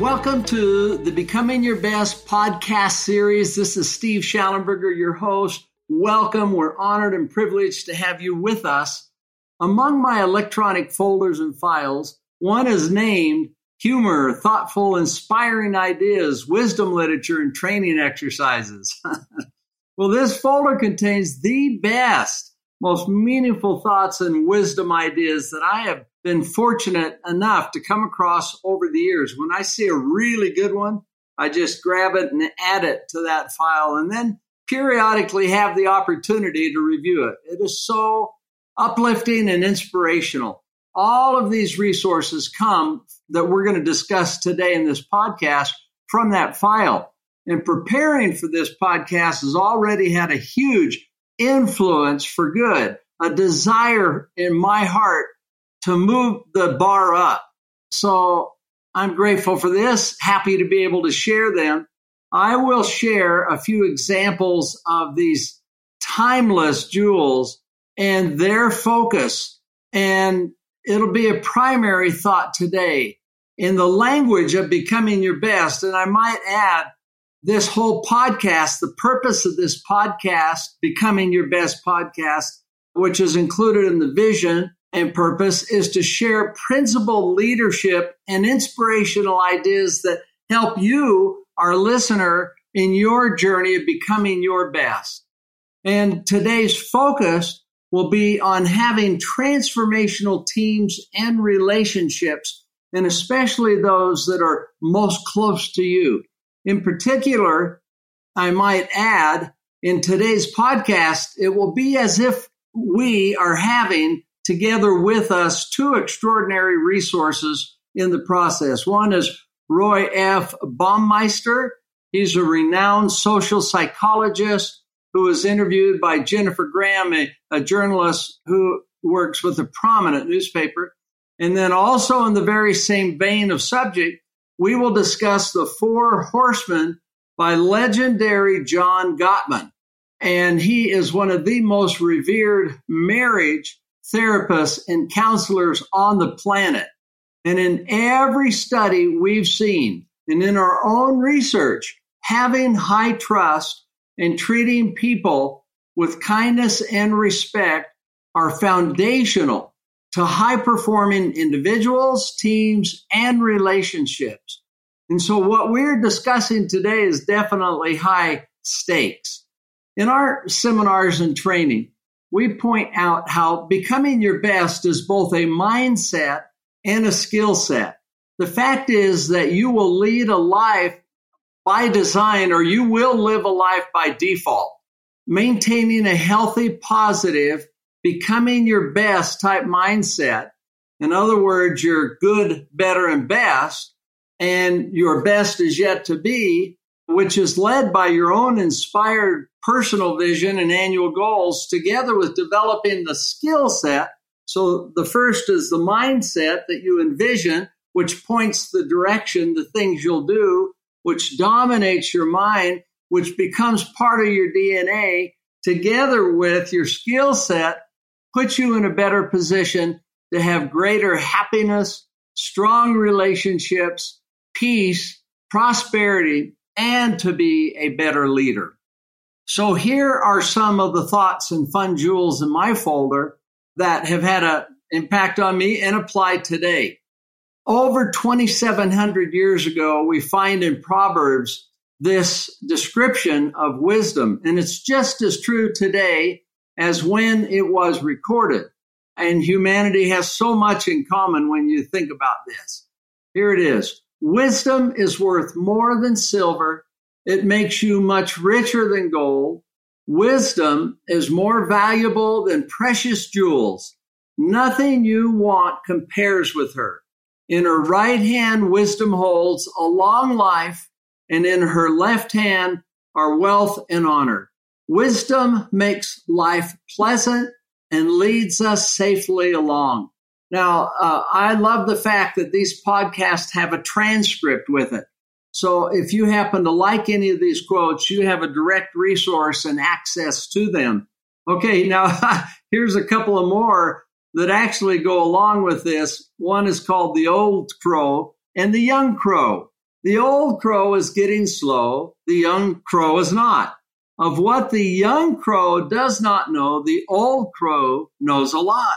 Welcome to the Becoming Your Best podcast series. This is Steve Shallenberger, your host. Welcome. We're honored and privileged to have you with us. Among my electronic folders and files, one is named Humor, Thoughtful, Inspiring Ideas, Wisdom Literature, and Training Exercises. well, this folder contains the best, most meaningful thoughts and wisdom ideas that I have been fortunate enough to come across over the years. When I see a really good one, I just grab it and add it to that file and then periodically have the opportunity to review it. It is so uplifting and inspirational. All of these resources come that we're going to discuss today in this podcast from that file. And preparing for this podcast has already had a huge influence for good, a desire in my heart to move the bar up. So I'm grateful for this, happy to be able to share them. I will share a few examples of these timeless jewels and their focus. And it'll be a primary thought today in the language of becoming your best. And I might add this whole podcast, the purpose of this podcast, becoming your best podcast, which is included in the vision and purpose is to share principled leadership and inspirational ideas that help you, our listener, in your journey of becoming your best. And today's focus will be on having transformational teams and relationships, and especially those that are most close to you. In particular, I might add in today's podcast, it will be as if we are having together with us two extraordinary resources in the process. One is Roy F. Baumeister. He's a renowned social psychologist who was interviewed by Jennifer Graham, a, a journalist who works with a prominent newspaper. And then also in the very same vein of subject, we will discuss the four horsemen by legendary John Gottman. And he is one of the most revered marriage therapists and counselors on the planet. And in every study we've seen and in our own research, having high trust and treating people with kindness and respect are foundational to high performing individuals, teams, and relationships. And so what we're discussing today is definitely high stakes. In our seminars and training, we point out how becoming your best is both a mindset and a skill set. The fact is that you will lead a life by design or you will live a life by default. Maintaining a healthy, positive, becoming your best type mindset. In other words, you're good, better, and best, and your best is yet to be, which is led by your own inspired personal vision and annual goals together with developing the skill set. So the first is the mindset that you envision, which points the direction, the things you'll do, which dominates your mind, which becomes part of your DNA together with your skill set, puts you in a better position to have greater happiness, strong relationships, peace, prosperity, and to be a better leader. So here are some of the thoughts and fun jewels in my folder that have had an impact on me and apply today. Over 2,700 years ago, we find in Proverbs this description of wisdom, and it's just as true today as when it was recorded. And humanity has so much in common when you think about this. Here it is. Wisdom is worth more than silver. It makes you much richer than gold. Wisdom is more valuable than precious jewels. Nothing you want compares with her. In her right hand, wisdom holds a long life, and in her left hand are wealth and honor. Wisdom makes life pleasant and leads us safely along. Now, uh, I love the fact that these podcasts have a transcript with it. So if you happen to like any of these quotes, you have a direct resource and access to them. Okay, now here's a couple of more that actually go along with this. One is called the old crow and the young crow. The old crow is getting slow. The young crow is not. Of what the young crow does not know, the old crow knows a lot.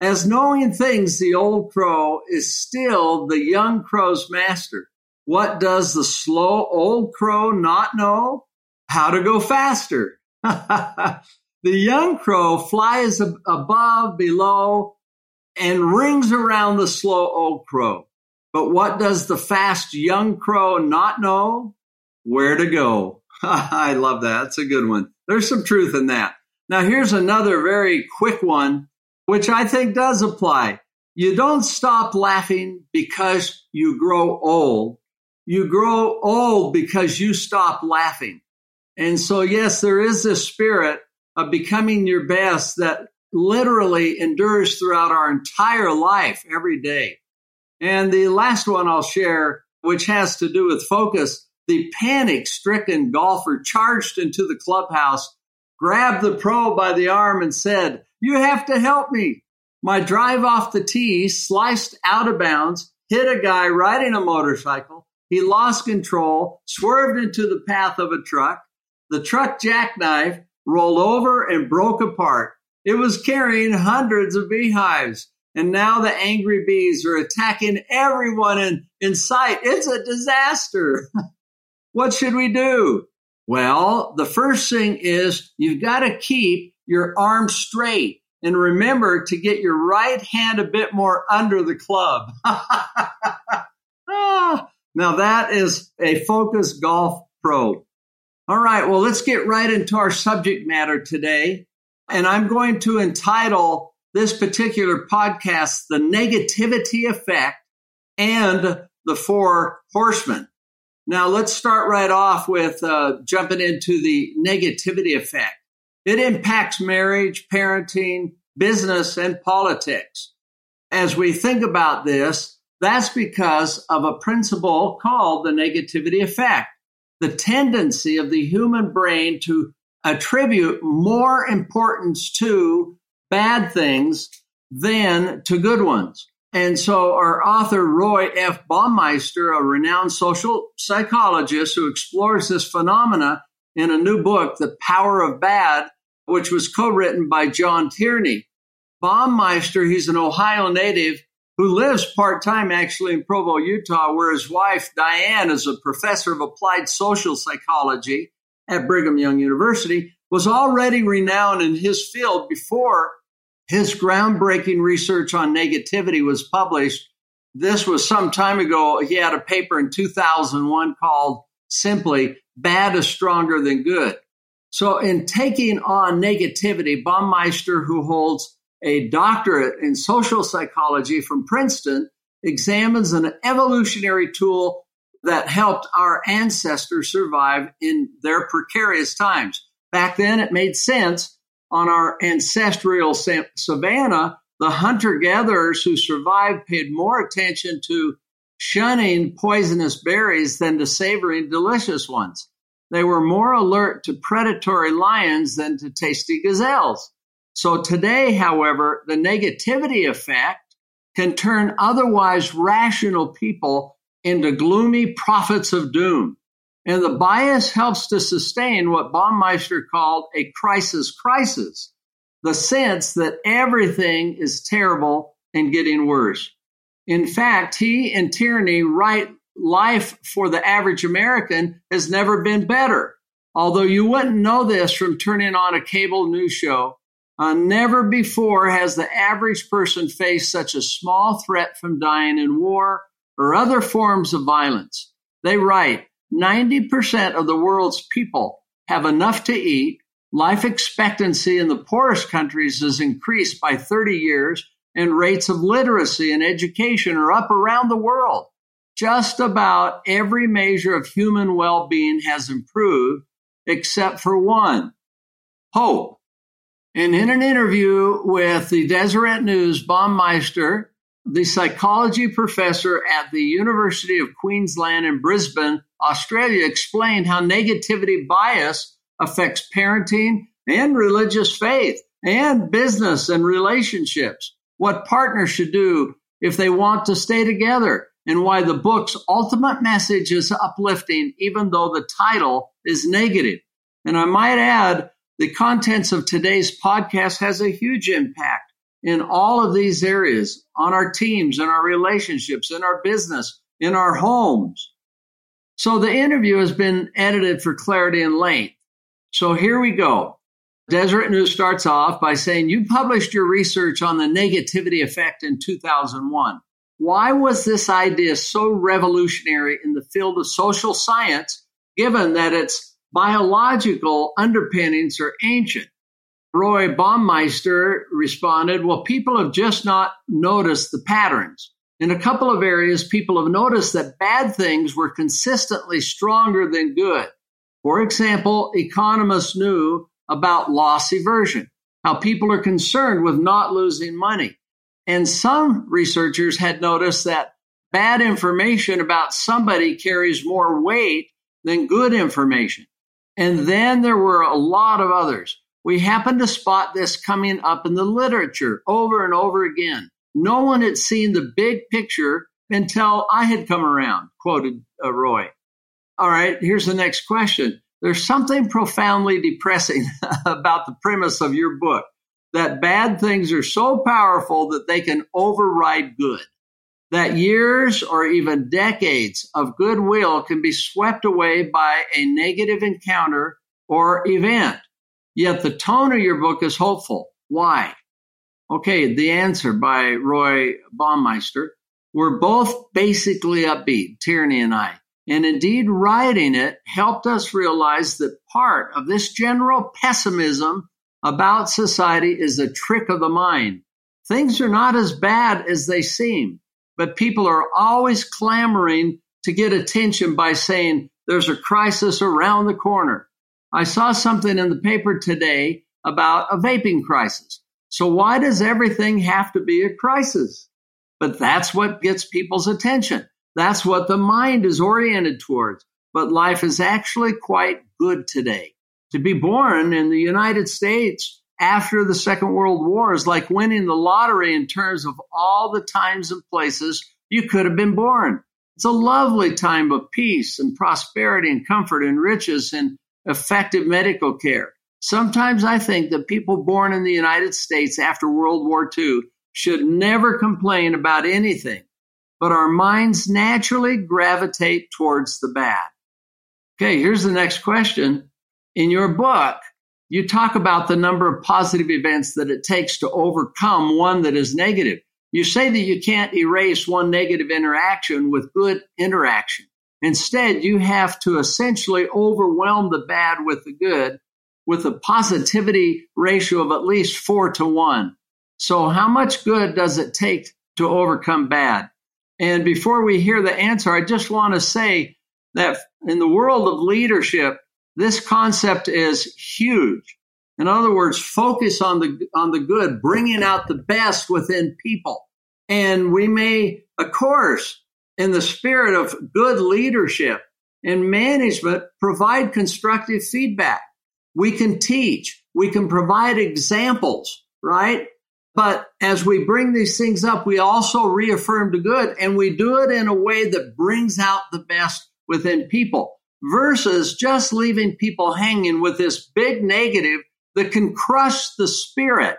As knowing things, the old crow is still the young crow's master. What does the slow old crow not know? How to go faster. the young crow flies above, below, and rings around the slow old crow. But what does the fast young crow not know? Where to go. I love that. That's a good one. There's some truth in that. Now, here's another very quick one, which I think does apply. You don't stop laughing because you grow old you grow old because you stop laughing. And so, yes, there is this spirit of becoming your best that literally endures throughout our entire life every day. And the last one I'll share, which has to do with focus, the panic stricken golfer charged into the clubhouse, grabbed the pro by the arm and said, you have to help me. My drive off the tee sliced out of bounds, hit a guy riding a motorcycle, he lost control, swerved into the path of a truck. The truck jackknife rolled over and broke apart. It was carrying hundreds of beehives. And now the angry bees are attacking everyone in, in sight. It's a disaster. what should we do? Well, the first thing is you've got to keep your arm straight and remember to get your right hand a bit more under the club. ah, now that is a Focus Golf Pro. All right, well, let's get right into our subject matter today. And I'm going to entitle this particular podcast, The Negativity Effect and the Four Horsemen. Now, let's start right off with uh, jumping into the negativity effect. It impacts marriage, parenting, business, and politics. As we think about this, that's because of a principle called the negativity effect, the tendency of the human brain to attribute more importance to bad things than to good ones. And so our author, Roy F. Baumeister, a renowned social psychologist who explores this phenomena in a new book, The Power of Bad, which was co-written by John Tierney. Baumeister, he's an Ohio native, who lives part time actually in Provo, Utah, where his wife, Diane, is a professor of applied social psychology at Brigham Young University, was already renowned in his field before his groundbreaking research on negativity was published. This was some time ago. He had a paper in 2001 called simply Bad is Stronger Than Good. So, in taking on negativity, Baumeister, who holds a doctorate in social psychology from Princeton, examines an evolutionary tool that helped our ancestors survive in their precarious times. Back then, it made sense. On our ancestral savanna, the hunter gatherers who survived paid more attention to shunning poisonous berries than to savoring delicious ones. They were more alert to predatory lions than to tasty gazelles. So today, however, the negativity effect can turn otherwise rational people into gloomy prophets of doom. And the bias helps to sustain what Baumeister called a crisis crisis, the sense that everything is terrible and getting worse. In fact, he and Tierney write life for the average American has never been better. Although you wouldn't know this from turning on a cable news show, uh, never before has the average person faced such a small threat from dying in war or other forms of violence. They write 90% of the world's people have enough to eat. Life expectancy in the poorest countries has increased by 30 years, and rates of literacy and education are up around the world. Just about every measure of human well being has improved, except for one hope. And in an interview with the Deseret News, Baumeister, the psychology professor at the University of Queensland in Brisbane, Australia, explained how negativity bias affects parenting and religious faith and business and relationships, what partners should do if they want to stay together, and why the book's ultimate message is uplifting, even though the title is negative. And I might add, the contents of today's podcast has a huge impact in all of these areas on our teams, in our relationships, in our business, in our homes. So the interview has been edited for clarity and length. So here we go. Deseret News starts off by saying you published your research on the negativity effect in 2001. Why was this idea so revolutionary in the field of social science, given that its biological underpinnings are ancient? Roy Baumeister responded, Well, people have just not noticed the patterns. In a couple of areas, people have noticed that bad things were consistently stronger than good. For example, economists knew about loss aversion, how people are concerned with not losing money. And some researchers had noticed that bad information about somebody carries more weight than good information. And then there were a lot of others. We happened to spot this coming up in the literature over and over again. No one had seen the big picture until I had come around, quoted uh, Roy. All right, here's the next question. There's something profoundly depressing about the premise of your book that bad things are so powerful that they can override good. That years or even decades of goodwill can be swept away by a negative encounter or event. Yet the tone of your book is hopeful. Why? Okay, the answer by Roy Baumeister. We're both basically upbeat, Tierney and I. And indeed, writing it helped us realize that part of this general pessimism about society is a trick of the mind. Things are not as bad as they seem, but people are always clamoring to get attention by saying there's a crisis around the corner. I saw something in the paper today about a vaping crisis. So why does everything have to be a crisis? But that's what gets people's attention. That's what the mind is oriented towards. But life is actually quite good today. To be born in the United States after the Second World War is like winning the lottery in terms of all the times and places you could have been born. It's a lovely time of peace and prosperity and comfort and riches and effective medical care. Sometimes I think that people born in the United States after World War II should never complain about anything, but our minds naturally gravitate towards the bad. Okay, here's the next question. In your book, you talk about the number of positive events that it takes to overcome one that is negative. You say that you can't erase one negative interaction with good interaction. Instead, you have to essentially overwhelm the bad with the good with a positivity ratio of at least four to one. So, how much good does it take to overcome bad? And before we hear the answer, I just want to say that in the world of leadership, this concept is huge. In other words, focus on the on the good, bringing out the best within people. And we may, of course, in the spirit of good leadership and management, provide constructive feedback. We can teach, we can provide examples, right? But as we bring these things up, we also reaffirm the good and we do it in a way that brings out the best within people versus just leaving people hanging with this big negative that can crush the spirit.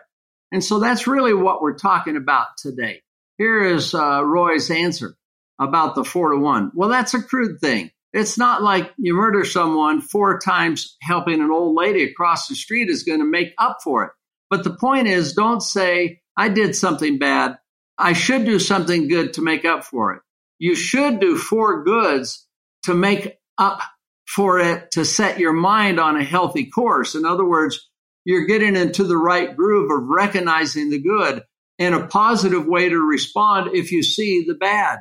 And so that's really what we're talking about today. Here is uh, Roy's answer about the four to one. Well, that's a crude thing. It's not like you murder someone four times helping an old lady across the street is going to make up for it. But the point is, don't say, I did something bad. I should do something good to make up for it. You should do four goods to make up for it to set your mind on a healthy course. In other words, you're getting into the right groove of recognizing the good and a positive way to respond if you see the bad.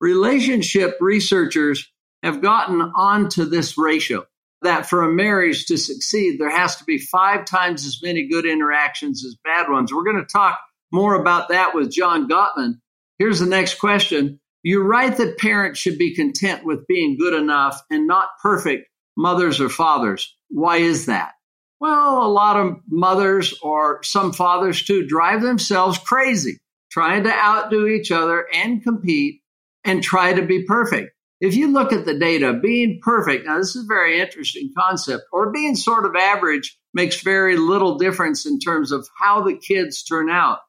Relationship researchers have gotten onto this ratio that for a marriage to succeed, there has to be five times as many good interactions as bad ones. We're going to talk more about that with John Gottman. Here's the next question. You're right that parents should be content with being good enough and not perfect mothers or fathers. Why is that? Well, a lot of mothers or some fathers too drive themselves crazy trying to outdo each other and compete and try to be perfect. If you look at the data, being perfect, now this is a very interesting concept, or being sort of average makes very little difference in terms of how the kids turn out.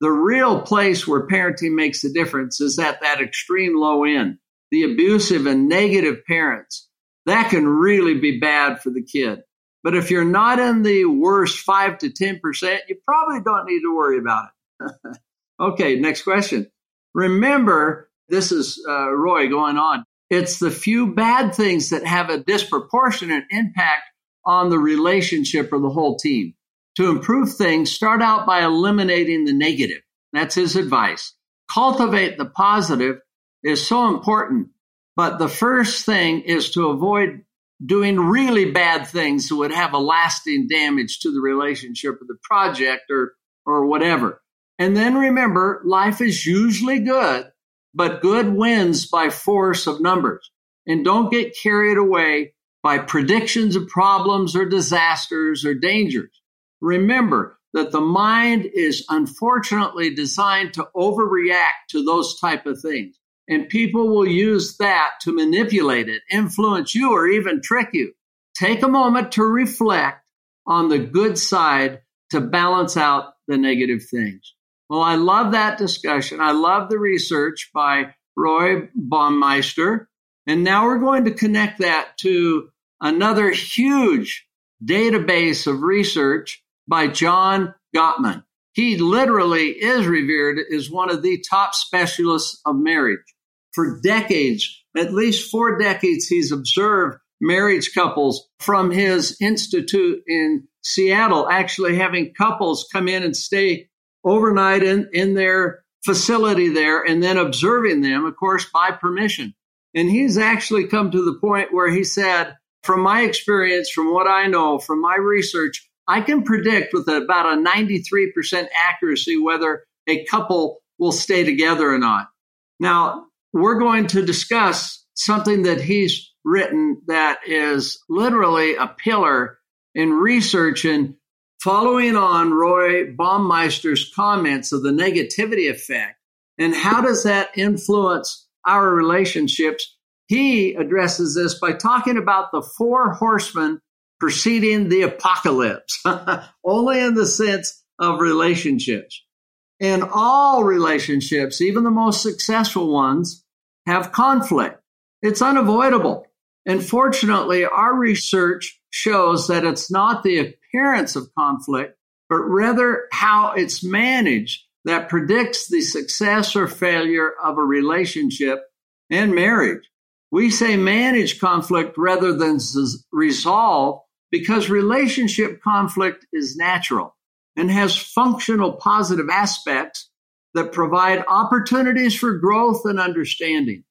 The real place where parenting makes a difference is at that extreme low end, the abusive and negative parents. That can really be bad for the kid. But if you're not in the worst 5 to 10%, you probably don't need to worry about it. okay, next question. Remember, this is uh, Roy going on. It's the few bad things that have a disproportionate impact on the relationship or the whole team. To improve things, start out by eliminating the negative. That's his advice. Cultivate the positive is so important. But the first thing is to avoid doing really bad things that would have a lasting damage to the relationship or the project or, or whatever. And then remember, life is usually good, but good wins by force of numbers. And don't get carried away by predictions of problems or disasters or dangers. Remember that the mind is unfortunately designed to overreact to those type of things. And people will use that to manipulate it, influence you, or even trick you. Take a moment to reflect on the good side to balance out the negative things. Well, I love that discussion. I love the research by Roy Baumeister. And now we're going to connect that to another huge database of research by John Gottman. He literally is revered as one of the top specialists of marriage for decades, at least four decades, he's observed marriage couples from his institute in Seattle, actually having couples come in and stay overnight in, in their facility there and then observing them, of course, by permission. And he's actually come to the point where he said, from my experience, from what I know, from my research, I can predict with about a 93% accuracy whether a couple will stay together or not. Now, we're going to discuss something that he's written that is literally a pillar in research and following on Roy Baumeister's comments of the negativity effect and how does that influence our relationships. He addresses this by talking about the four horsemen preceding the apocalypse, only in the sense of relationships. In all relationships, even the most successful ones, have conflict. It's unavoidable. And fortunately, our research shows that it's not the appearance of conflict, but rather how it's managed that predicts the success or failure of a relationship and marriage. We say manage conflict rather than resolve because relationship conflict is natural and has functional positive aspects that provide opportunities for growth and understanding.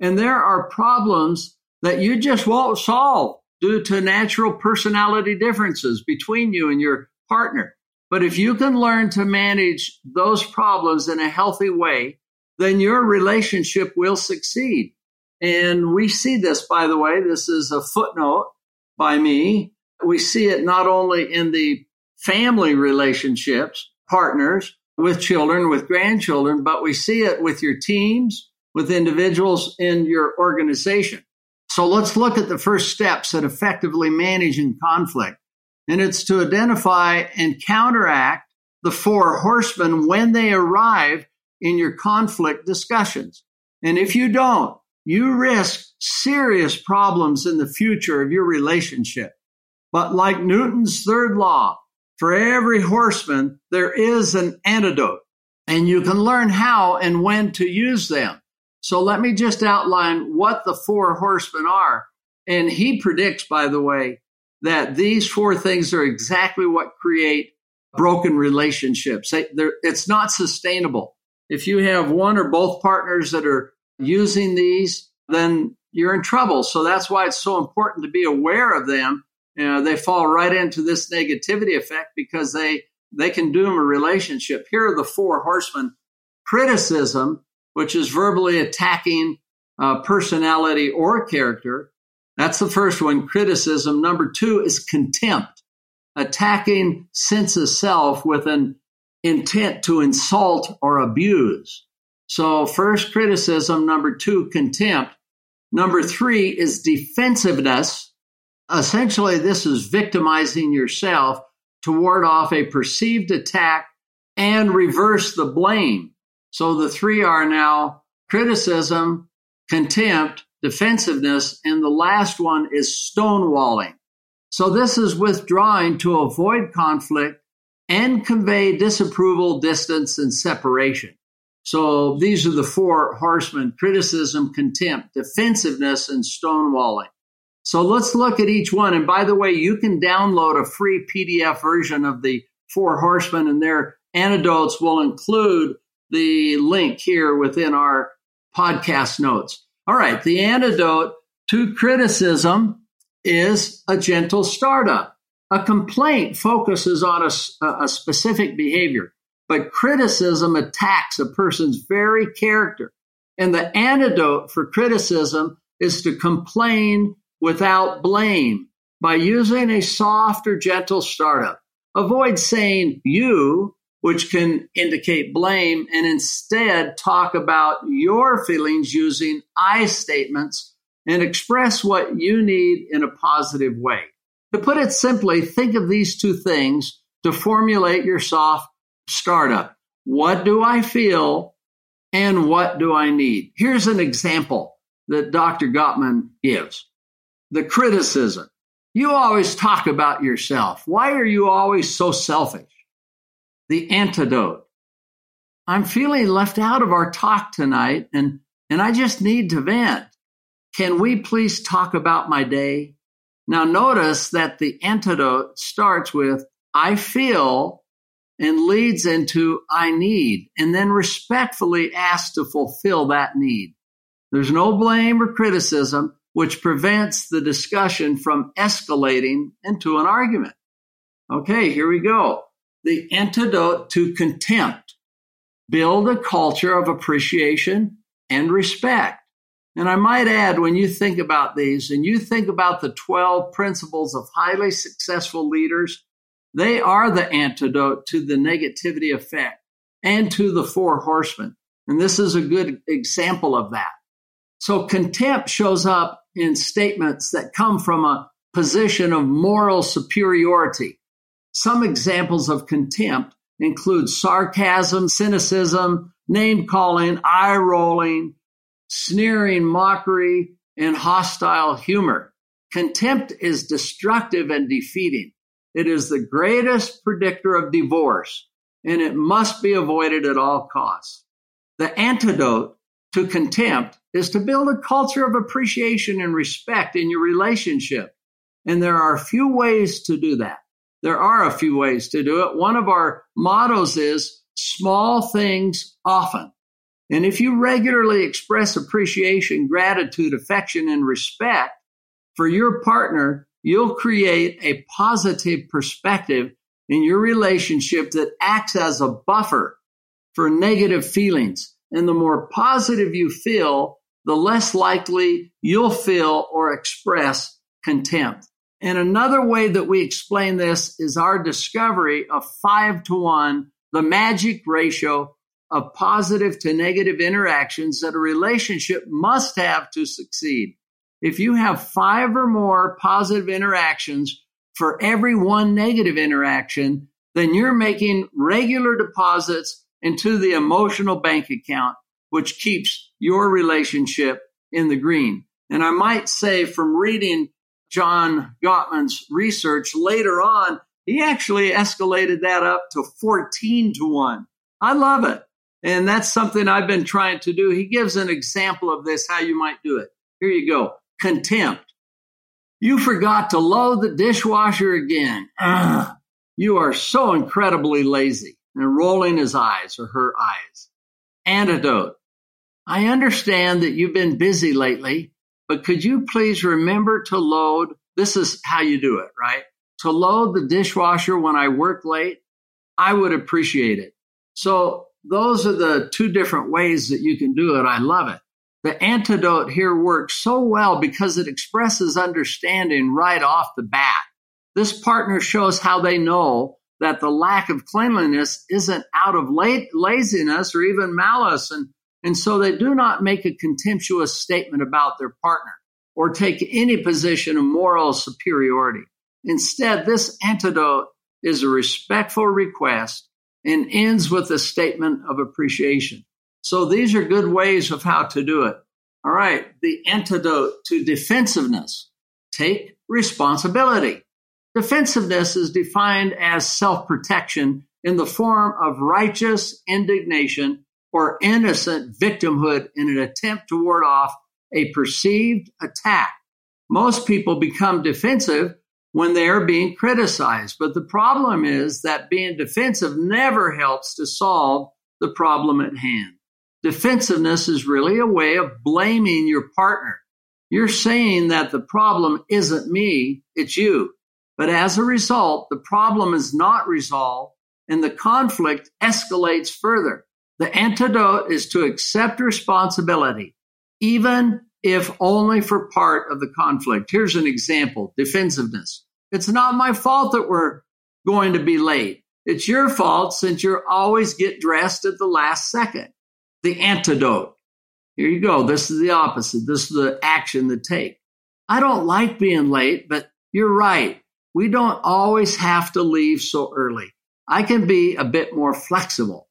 And there are problems that you just won't solve due to natural personality differences between you and your partner. But if you can learn to manage those problems in a healthy way, then your relationship will succeed. And we see this, by the way, this is a footnote by me. We see it not only in the family relationships, partners, with children, with grandchildren, but we see it with your teams, with individuals in your organization. So let's look at the first steps at effectively managing conflict. And it's to identify and counteract the four horsemen when they arrive in your conflict discussions. And if you don't, you risk serious problems in the future of your relationship. But like Newton's third law, for every horseman, there is an antidote and you can learn how and when to use them. So let me just outline what the four horsemen are. And he predicts, by the way, that these four things are exactly what create broken relationships. it's not sustainable. If you have one or both partners that are using these, then you're in trouble. So that's why it's so important to be aware of them. You know, they fall right into this negativity effect because they they can doom a relationship. Here are the four horsemen: criticism, which is verbally attacking uh, personality or character. That's the first one. Criticism. Number two is contempt, attacking sense of self with an intent to insult or abuse. So, first, criticism. Number two, contempt. Number three is defensiveness. Essentially, this is victimizing yourself to ward off a perceived attack and reverse the blame. So the three are now criticism, contempt, defensiveness, and the last one is stonewalling. So this is withdrawing to avoid conflict and convey disapproval, distance, and separation. So these are the four horsemen criticism, contempt, defensiveness, and stonewalling. So let's look at each one. And by the way, you can download a free PDF version of the four horsemen, and their antidotes will include the link here within our podcast notes. All right, the antidote to criticism is a gentle startup. A complaint focuses on a, a specific behavior. But criticism attacks a person's very character. And the antidote for criticism is to complain without blame by using a soft or gentle startup. Avoid saying you, which can indicate blame, and instead talk about your feelings using I statements and express what you need in a positive way. To put it simply, think of these two things to formulate your soft startup. What do I feel and what do I need? Here's an example that Dr. Gottman gives the criticism. You always talk about yourself. Why are you always so selfish? The antidote. I'm feeling left out of our talk tonight and, and I just need to vent. Can we please talk about my day? Now, notice that the antidote starts with I feel and leads into I need, and then respectfully asks to fulfill that need. There's no blame or criticism, which prevents the discussion from escalating into an argument. Okay, here we go. The antidote to contempt. Build a culture of appreciation and respect. And I might add, when you think about these and you think about the 12 principles of highly successful leaders, they are the antidote to the negativity effect and to the four horsemen. And this is a good example of that. So contempt shows up in statements that come from a position of moral superiority. Some examples of contempt include sarcasm, cynicism, name calling, eye rolling, sneering, mockery, and hostile humor. Contempt is destructive and defeating. It is the greatest predictor of divorce, and it must be avoided at all costs. The antidote to contempt is to build a culture of appreciation and respect in your relationship. And there are few ways to do that. There are a few ways to do it. One of our mottos is small things often. And if you regularly express appreciation, gratitude, affection, and respect for your partner, you'll create a positive perspective in your relationship that acts as a buffer for negative feelings. And the more positive you feel, the less likely you'll feel or express contempt. And another way that we explain this is our discovery of five to one, the magic ratio of positive to negative interactions that a relationship must have to succeed. If you have five or more positive interactions for every one negative interaction, then you're making regular deposits into the emotional bank account, which keeps your relationship in the green. And I might say from reading John Gottman's research later on, he actually escalated that up to 14 to 1. I love it. And that's something I've been trying to do. He gives an example of this, how you might do it. Here you go. Contempt. You forgot to load the dishwasher again. Ugh. You are so incredibly lazy. And rolling his eyes or her eyes. Antidote. I understand that you've been busy lately, but could you please remember to load? This is how you do it, right? To load the dishwasher when I work late. I would appreciate it. So those are the two different ways that you can do it. I love it. The antidote here works so well because it expresses understanding right off the bat. This partner shows how they know that the lack of cleanliness isn't out of laziness or even malice. And, and so they do not make a contemptuous statement about their partner or take any position of moral superiority. Instead, this antidote is a respectful request and ends with a statement of appreciation. So these are good ways of how to do it. All right. The antidote to defensiveness. Take responsibility. Defensiveness is defined as self protection in the form of righteous indignation or innocent victimhood in an attempt to ward off a perceived attack. Most people become defensive when they are being criticized. But the problem is that being defensive never helps to solve the problem at hand. Defensiveness is really a way of blaming your partner. You're saying that the problem isn't me, it's you. But as a result, the problem is not resolved and the conflict escalates further. The antidote is to accept responsibility, even if only for part of the conflict. Here's an example defensiveness. It's not my fault that we're going to be late. It's your fault since you always get dressed at the last second. The antidote. Here you go. This is the opposite. This is the action to take. I don't like being late, but you're right. We don't always have to leave so early. I can be a bit more flexible.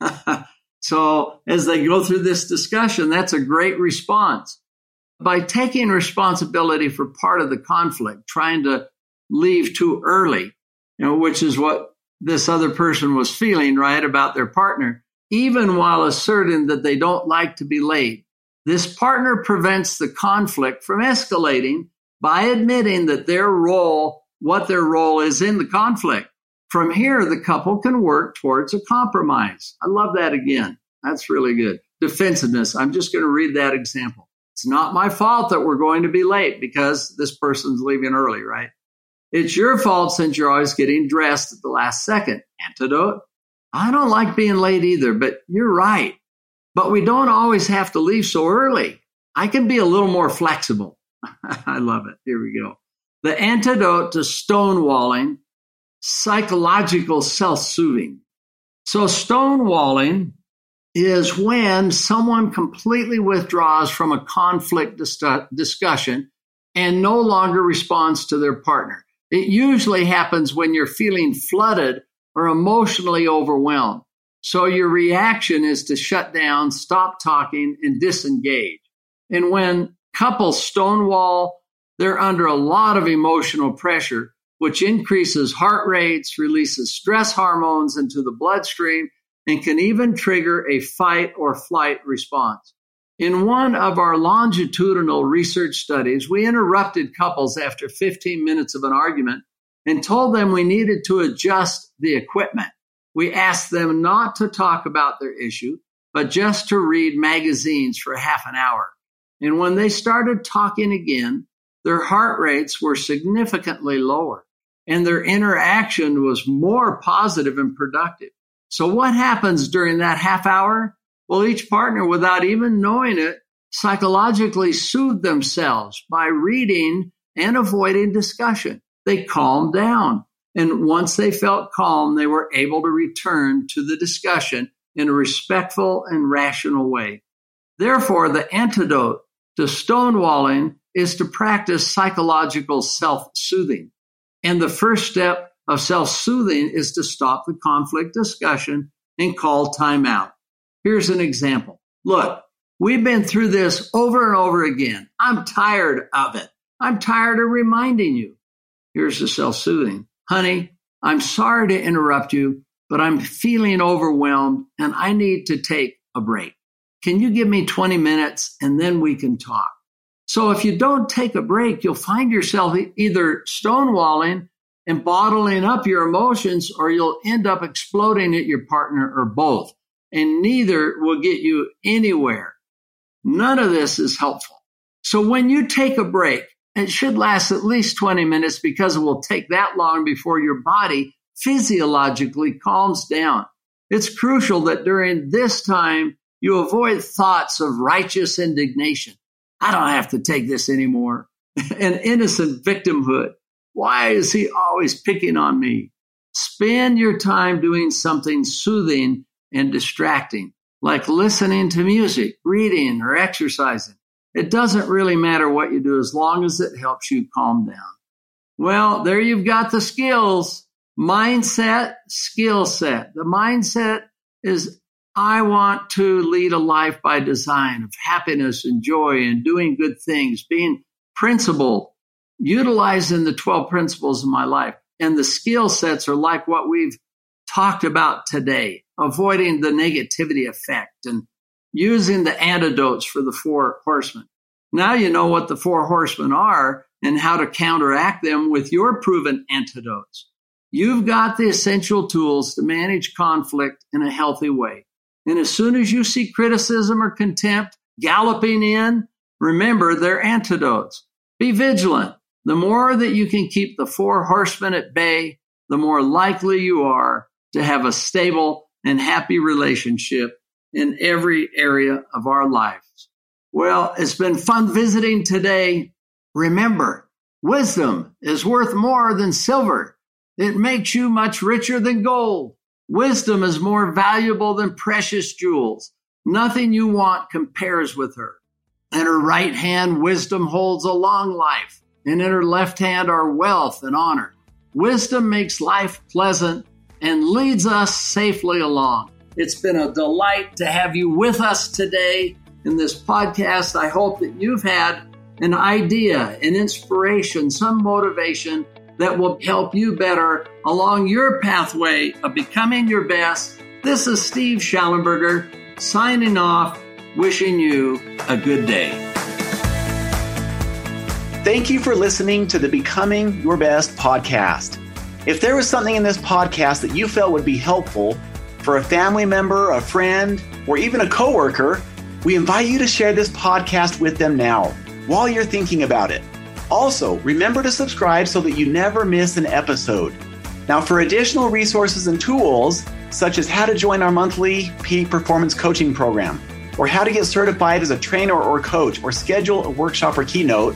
so as they go through this discussion, that's a great response by taking responsibility for part of the conflict, trying to leave too early, you know, which is what this other person was feeling, right, about their partner, even while asserting that they don't like to be late. This partner prevents the conflict from escalating by admitting that their role, what their role is in the conflict. From here, the couple can work towards a compromise. I love that again. That's really good. Defensiveness. I'm just going to read that example. It's not my fault that we're going to be late because this person's leaving early, right? It's your fault since you're always getting dressed at the last second. Antidote. I don't like being late either, but you're right. But we don't always have to leave so early. I can be a little more flexible. I love it. Here we go. The antidote to stonewalling, psychological self soothing. So, stonewalling is when someone completely withdraws from a conflict dis- discussion and no longer responds to their partner. It usually happens when you're feeling flooded or emotionally overwhelmed. So your reaction is to shut down, stop talking, and disengage. And when couples stonewall, they're under a lot of emotional pressure, which increases heart rates, releases stress hormones into the bloodstream, and can even trigger a fight or flight response. In one of our longitudinal research studies, we interrupted couples after 15 minutes of an argument and told them we needed to adjust the equipment. We asked them not to talk about their issue, but just to read magazines for half an hour. And when they started talking again, their heart rates were significantly lower and their interaction was more positive and productive. So what happens during that half hour? Well, each partner, without even knowing it, psychologically soothed themselves by reading and avoiding discussion. They calmed down. And once they felt calm, they were able to return to the discussion in a respectful and rational way. Therefore, the antidote to stonewalling is to practice psychological self soothing. And the first step of self soothing is to stop the conflict discussion and call time out. Here's an example. Look, we've been through this over and over again. I'm tired of it. I'm tired of reminding you. Here's the self soothing. Honey, I'm sorry to interrupt you, but I'm feeling overwhelmed and I need to take a break. Can you give me 20 minutes and then we can talk? So if you don't take a break, you'll find yourself either stonewalling and bottling up your emotions, or you'll end up exploding at your partner or both. And neither will get you anywhere. None of this is helpful. So when you take a break, it should last at least 20 minutes because it will take that long before your body physiologically calms down. It's crucial that during this time, you avoid thoughts of righteous indignation. I don't have to take this anymore. An innocent victimhood. Why is he always picking on me? Spend your time doing something soothing and distracting, like listening to music, reading, or exercising. It doesn't really matter what you do as long as it helps you calm down. Well, there you've got the skills mindset, skill set. The mindset is I want to lead a life by design of happiness and joy and doing good things, being principled, utilizing the 12 principles of my life. And the skill sets are like what we've talked about today, avoiding the negativity effect and using the antidotes for the four horsemen. Now you know what the four horsemen are and how to counteract them with your proven antidotes. You've got the essential tools to manage conflict in a healthy way. And as soon as you see criticism or contempt galloping in, remember their antidotes. Be vigilant. The more that you can keep the four horsemen at bay, the more likely you are to have a stable and happy relationship in every area of our lives. Well, it's been fun visiting today. Remember, wisdom is worth more than silver. It makes you much richer than gold. Wisdom is more valuable than precious jewels. Nothing you want compares with her. In her right hand, wisdom holds a long life, and in her left hand are wealth and honor. Wisdom makes life pleasant and leads us safely along. It's been a delight to have you with us today in this podcast. I hope that you've had an idea, an inspiration, some motivation that will help you better along your pathway of becoming your best. This is Steve Shallenberger signing off, wishing you a good day. Thank you for listening to the Becoming Your Best podcast. If there was something in this podcast that you felt would be helpful for a family member, a friend, or even a coworker, we invite you to share this podcast with them now while you're thinking about it. Also, remember to subscribe so that you never miss an episode. Now, for additional resources and tools, such as how to join our monthly peak performance coaching program, or how to get certified as a trainer or coach, or schedule a workshop or keynote,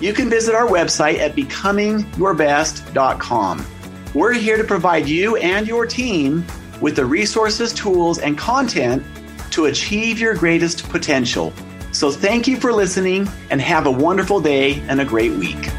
you can visit our website at becomingyourbest.com. We're here to provide you and your team with the resources, tools, and content to achieve your greatest potential. So thank you for listening and have a wonderful day and a great week.